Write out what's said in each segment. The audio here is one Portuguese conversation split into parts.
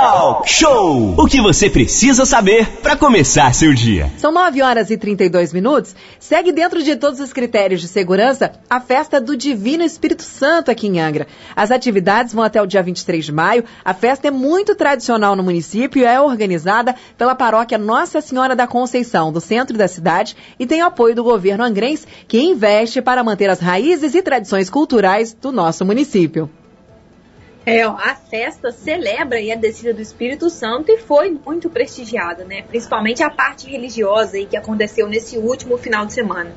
Talk Show! O que você precisa saber para começar seu dia. São 9 horas e 32 minutos. Segue dentro de todos os critérios de segurança a festa do Divino Espírito Santo aqui em Angra. As atividades vão até o dia 23 de maio. A festa é muito tradicional no município e é organizada pela paróquia Nossa Senhora da Conceição, do centro da cidade, e tem o apoio do governo angrense, que investe para manter as raízes e tradições culturais do nosso município. É, a festa celebra a descida do Espírito Santo e foi muito prestigiada, né? Principalmente a parte religiosa aí que aconteceu nesse último final de semana.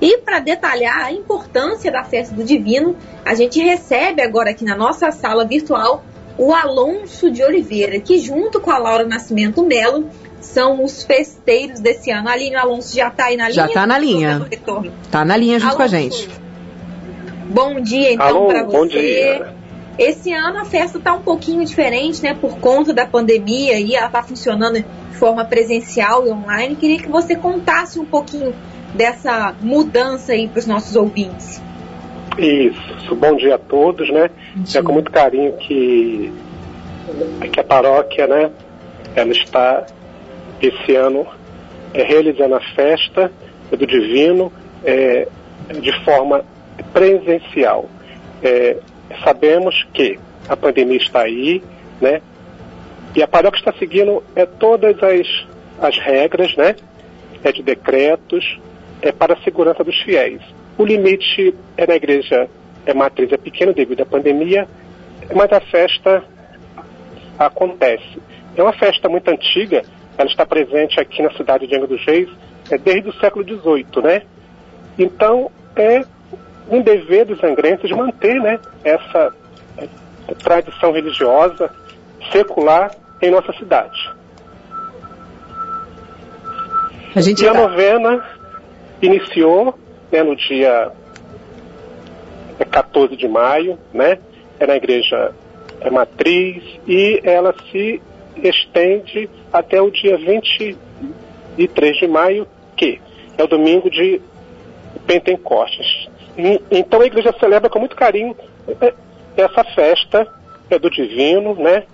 E para detalhar a importância da festa do Divino, a gente recebe agora aqui na nossa sala virtual o Alonso de Oliveira, que junto com a Laura Nascimento Melo são os festeiros desse ano. Aline Alonso já está aí na linha? Já está na linha. Está na linha junto Alonso, com a gente. Bom dia então para você. Bom dia. Esse ano a festa está um pouquinho diferente, né? Por conta da pandemia e ela está funcionando de forma presencial e online. Queria que você contasse um pouquinho dessa mudança aí para os nossos ouvintes. Isso. Bom dia a todos, né? É com muito carinho que, que a paróquia, né? Ela está esse ano é, realizando a festa do Divino é, de forma presencial. É, sabemos que a pandemia está aí, né? E a paróquia está seguindo é, todas as, as regras, né? É de decretos, é para a segurança dos fiéis. O limite é na igreja é matriz é pequeno devido à pandemia, mas a festa acontece. É uma festa muito antiga, ela está presente aqui na cidade de Angra dos Reis é desde o século XVIII, né? Então é um dever dos angrenses manter né, essa tradição religiosa secular em nossa cidade. A gente e a tá- novena iniciou né, no dia 14 de maio, né? É na igreja é matriz e ela se estende até o dia 23 de maio, que é o domingo de Pentecostes. Então a igreja celebra com muito carinho é, essa festa é do divino, né?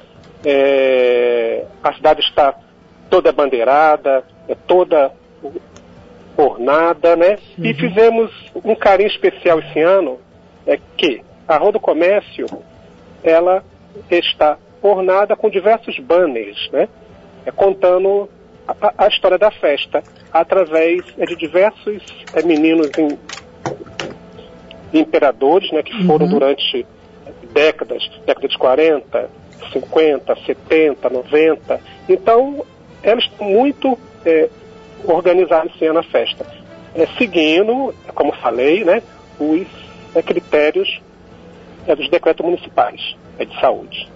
É, a cidade está toda bandeirada, é toda ornada, né? Uhum. E fizemos um carinho especial esse ano, é que a Rua do Comércio, ela está ornada com diversos banners, né? É, contando a, a, história da festa através é, de diversos é, meninos em imperadores, né, que foram uhum. durante décadas, décadas de 40, 50, 70, 90. Então, elas estão muito é, organizadas esse ano a festa. É, seguindo, como falei, né, os é, critérios é, dos decretos municipais é, de saúde.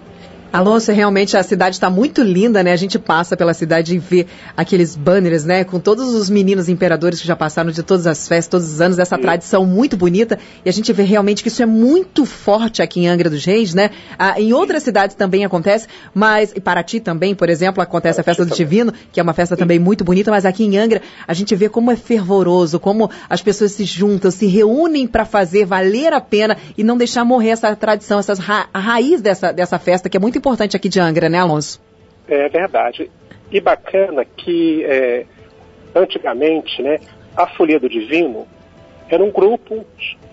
Alonso, realmente a cidade está muito linda, né? A gente passa pela cidade e vê aqueles banners, né? Com todos os meninos imperadores que já passaram de todas as festas, todos os anos, essa Sim. tradição muito bonita. E a gente vê realmente que isso é muito forte aqui em Angra dos Reis, né? Ah, em outras cidades também acontece, mas, e Paraty também, por exemplo, acontece a festa do Divino, que é uma festa também muito bonita, mas aqui em Angra a gente vê como é fervoroso, como as pessoas se juntam, se reúnem para fazer valer a pena e não deixar morrer essa tradição, essas ra a raiz dessa, dessa festa, que é muito importante aqui de Angra, né, Alonso? É verdade. E bacana que é, antigamente, né, a Folia do Divino era um grupo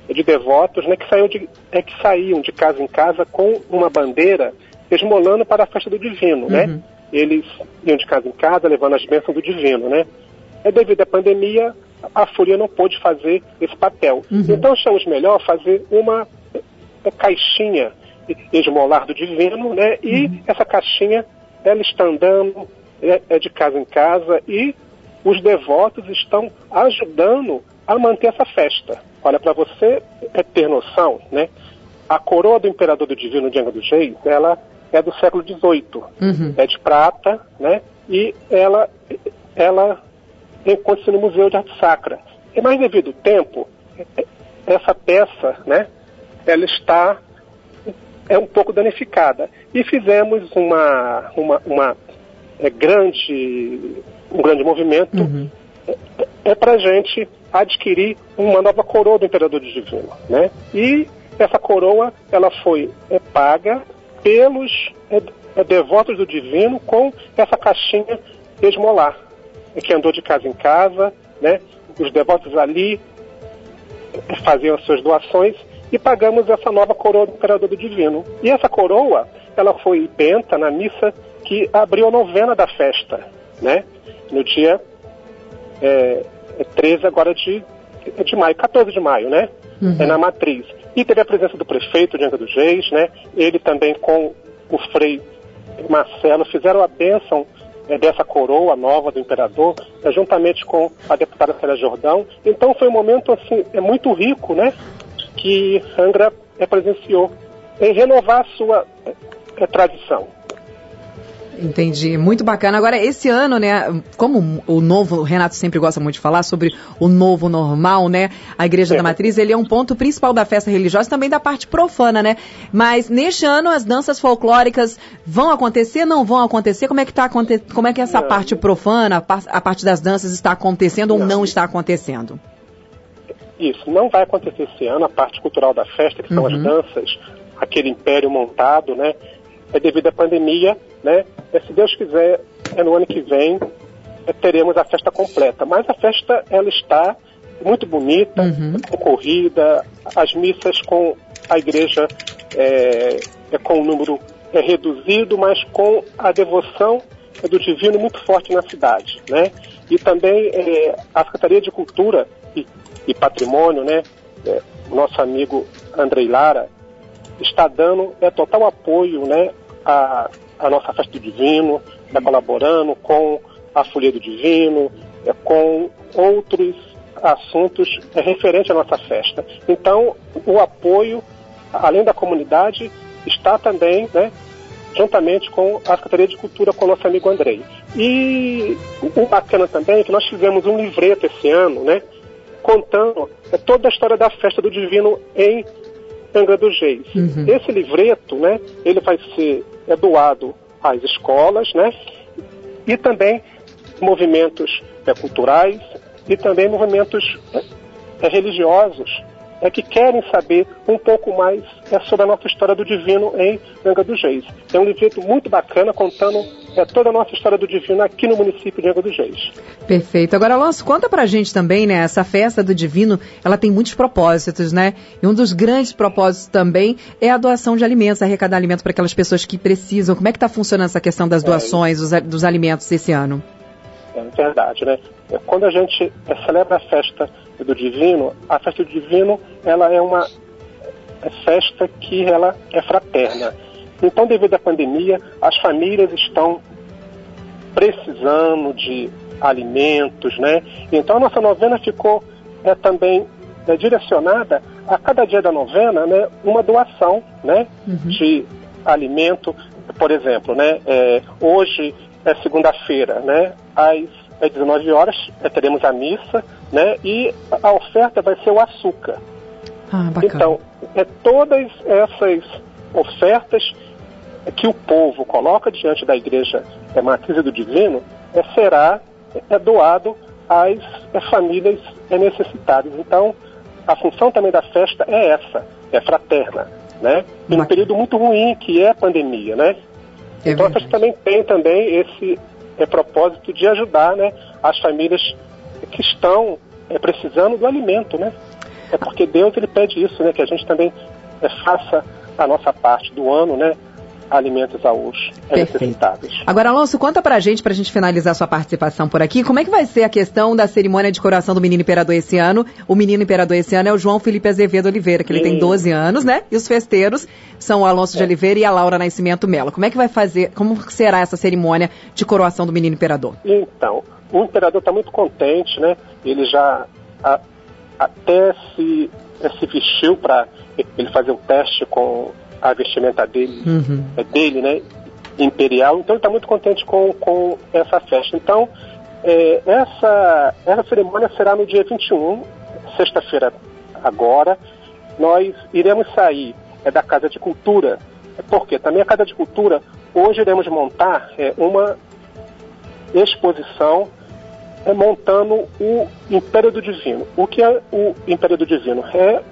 de devotos né, que, saiu de, é, que saíam de casa em casa com uma bandeira esmolando para a festa do Divino, né? uhum. né? Eles iam de casa em casa levando as bênçãos do Divino, né? É devido à pandemia, a Folia não pôde fazer esse papel. Uhum. Então achamos melhor fazer uma caixinha esmolar do divino, né? E uhum. essa caixinha, ela está andando é, é, de casa em casa e os devotos estão ajudando a manter essa festa. Olha, para você é ter noção, né? A coroa do imperador do divino de Angra dos Reis, ela é do século XVIII. Uhum. É de prata, né? E ela, ela encontra-se no Museu de Arte Sacra. E mais devido ao tempo, essa peça, né? Ela está é um pouco danificada. E fizemos uma, uma, uma é, grande, um grande movimento uhum. é, é para a gente adquirir uma nova coroa do Imperador Divino. Né? E essa coroa ela foi é, paga pelos é, é, devotos do divino com essa caixinha esmolar, que andou de casa em casa, né? Os devotos ali faziam as suas doações e pagamos essa nova coroa do Imperador do Divino. E essa coroa, ela foi benta na missa que abriu a novena da festa, né? No dia é, 13 agora de, de maio, 14 de maio, né? Uhum. É na matriz. E teve a presença do prefeito Angra dos Reis, né? Ele também com o frei Marcelo fizeram a bênção é, dessa coroa nova do imperador, é, juntamente com a deputada Célia Jordão. Então foi um momento assim, é muito rico, né? Que Angra presenciou em renovar a sua é, tradição. Entendi, muito bacana. Agora, esse ano, né, como o novo, o Renato sempre gosta muito de falar sobre o novo normal, né, a Igreja é. da Matriz, ele é um ponto principal da festa religiosa, também da parte profana, né, mas neste ano as danças folclóricas vão acontecer, não vão acontecer? Como é que tá, como é que essa não. parte profana, a parte das danças está acontecendo não. ou não está acontecendo? Isso, não vai acontecer esse ano, a parte cultural da festa, que são uhum. as danças, aquele império montado, né, é devido à pandemia, né? É, se Deus quiser, é no ano que vem é, teremos a festa completa. Mas a festa ela está muito bonita, uhum. concorrida, as missas com a igreja é, é com um número é, reduzido, mas com a devoção do divino muito forte na cidade, né? E também é, a Secretaria de Cultura e, e Patrimônio, né? É, nosso amigo Andrei Lara está dando é, total apoio, né? A, a nossa festa do divino, está colaborando com a Folia do Divino, é, com outros assuntos é, referentes à nossa festa. Então, o apoio, além da comunidade, está também, né, juntamente com a Secretaria de Cultura, com o nosso amigo Andrei. E o bacana também é que nós fizemos um livreto esse ano, né, contando é, toda a história da festa do Divino em Angra dos Reis. Uhum. Esse livreto, né, ele vai ser é doado às escolas, né? E também movimentos é, culturais e também movimentos é, religiosos é que querem saber um pouco mais é, sobre a nossa história do divino em Angra dos Reis. É um livro muito bacana contando é, toda a nossa história do divino aqui no município de Angra dos Reis. Perfeito. Agora, Alonso, conta pra gente também, né? Essa festa do divino, ela tem muitos propósitos, né? E um dos grandes propósitos também é a doação de alimentos, arrecadar alimentos para aquelas pessoas que precisam. Como é que está funcionando essa questão das é doações dos, dos alimentos esse ano? É verdade, né? Quando a gente celebra a festa do divino, a festa do divino ela é uma festa que ela é fraterna. Então, devido à pandemia, as famílias estão precisando de alimentos, né? Então, a nossa novena ficou é, também é, direcionada a cada dia da novena, né, uma doação, né, uhum. de alimento. Por exemplo, né, é, hoje é segunda-feira, né, às às 19 horas teremos a missa, né? E a oferta vai ser o açúcar. Ah, então, é todas essas ofertas que o povo coloca diante da igreja é, matriz do divino é, será é, doado às é, famílias é, necessitadas. Então, a função também da festa é essa, é fraterna, né? E num período muito ruim que é a pandemia, né? É então a festa também tem também esse é propósito de ajudar né, as famílias que estão é, precisando do alimento, né? É porque Deus ele pede isso, né? Que a gente também é, faça a nossa parte do ano, né? Alimentos aos necessitados. Agora, Alonso, conta pra gente, pra gente finalizar sua participação por aqui, como é que vai ser a questão da cerimônia de coroação do Menino Imperador esse ano? O Menino Imperador esse ano é o João Felipe Azevedo Oliveira, que ele Sim. tem 12 anos, né? E os festeiros são o Alonso é. de Oliveira e a Laura Nascimento Melo. Como é que vai fazer, como será essa cerimônia de coroação do Menino Imperador? Então, o Imperador está muito contente, né? Ele já a, até se, se vestiu para ele fazer o teste com a vestimenta dele, uhum. é dele, né? Imperial. Então ele está muito contente com, com essa festa. Então, é, essa, essa cerimônia será no dia 21, sexta-feira agora. Nós iremos sair é, da Casa de Cultura, porque também a Casa de Cultura, hoje iremos montar é, uma exposição é, montando o Império do Divino. O que é o Império do Divino? É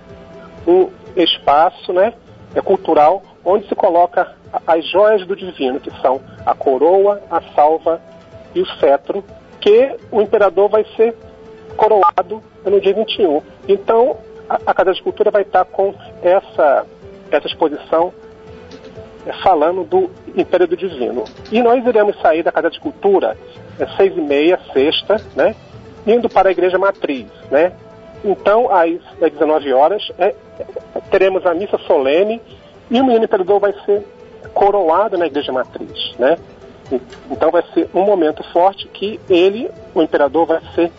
um espaço, né? É cultural, onde se coloca as joias do divino, que são a coroa, a salva e o cetro, que o imperador vai ser coroado no dia 21. Então, a, Casa de Cultura vai estar com essa, essa exposição é, falando do Império do Divino. E nós iremos sair da Casa de Cultura às seis e meia, sexta, né? Indo para a Igreja Matriz, né? Então, às, às 19 horas, é, teremos a missa solene e o menino imperador vai ser coroado na Igreja Matriz, né? Então vai ser um momento forte que ele, o imperador, vai ser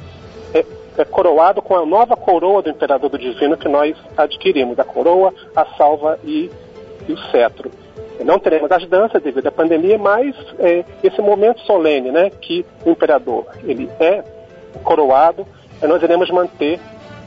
é, é, coroado com a nova coroa do imperador do divino que nós adquirimos, a coroa, a salva e, e o cetro. Não teremos as danças devido à pandemia, mas é, esse momento solene, né, que o imperador ele é coroado, nós iremos manter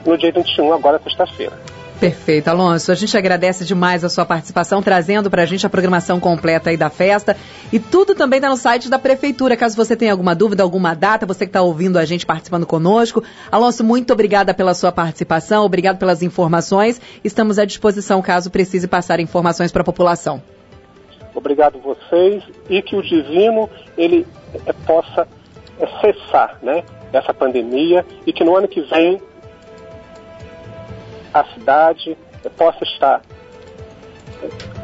no dia 21, agora sexta-feira. Perfeito, Alonso. A gente agradece demais a sua participação, trazendo para a gente a programação completa aí da festa. E tudo também está no site da Prefeitura. Caso você tenha alguma dúvida, alguma data, você que está ouvindo a gente participando conosco. Alonso, muito obrigada pela sua participação, obrigado pelas informações. Estamos à disposição caso precise passar informações para a população. Obrigado vocês e que o divino ele é, possa é, cessar, né, essa pandemia e que no ano que vem a cidade possa estar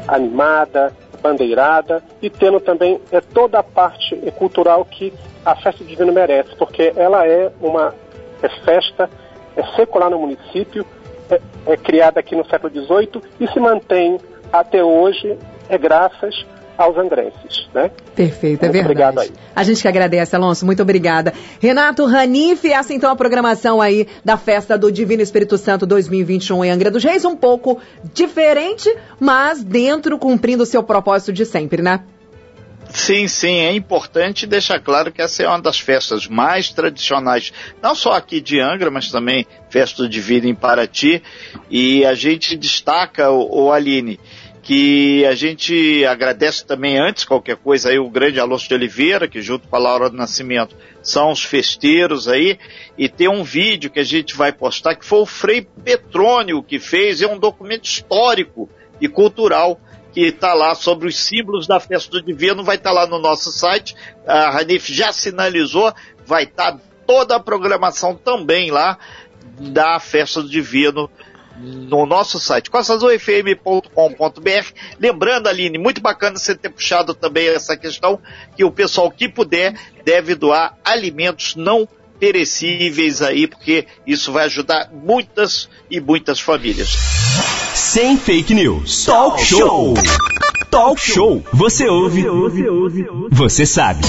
animada, bandeirada e tendo também é, toda a parte cultural que a festa divina merece, porque ela é uma é festa é secular no município, é, é criada aqui no século XVIII e se mantém até hoje, é graças aos angrenses, né? Perfeito, é Muito verdade. Obrigado aí. A gente que agradece, Alonso, muito obrigada. Renato Ranif, essa então a programação aí da festa do Divino Espírito Santo 2021 em Angra dos Reis, um pouco diferente, mas dentro cumprindo o seu propósito de sempre, né? Sim, sim, é importante deixar claro que essa é uma das festas mais tradicionais, não só aqui de Angra, mas também festa do Divino em Paraty, e a gente destaca, o, o Aline, que a gente agradece também antes qualquer coisa aí o grande Alonso de Oliveira, que junto com a Laura do Nascimento são os festeiros aí, e tem um vídeo que a gente vai postar que foi o Frei Petrônio que fez, é um documento histórico e cultural que está lá sobre os símbolos da festa do divino, vai estar tá lá no nosso site, a Ranif já sinalizou, vai estar tá toda a programação também lá da festa do divino no nosso site, costaazulfm.com.br. Lembrando, Aline, muito bacana você ter puxado também essa questão, que o pessoal que puder deve doar alimentos não perecíveis aí, porque isso vai ajudar muitas e muitas famílias. Sem fake news. Talk show. Talk show. Você ouve. Você sabe.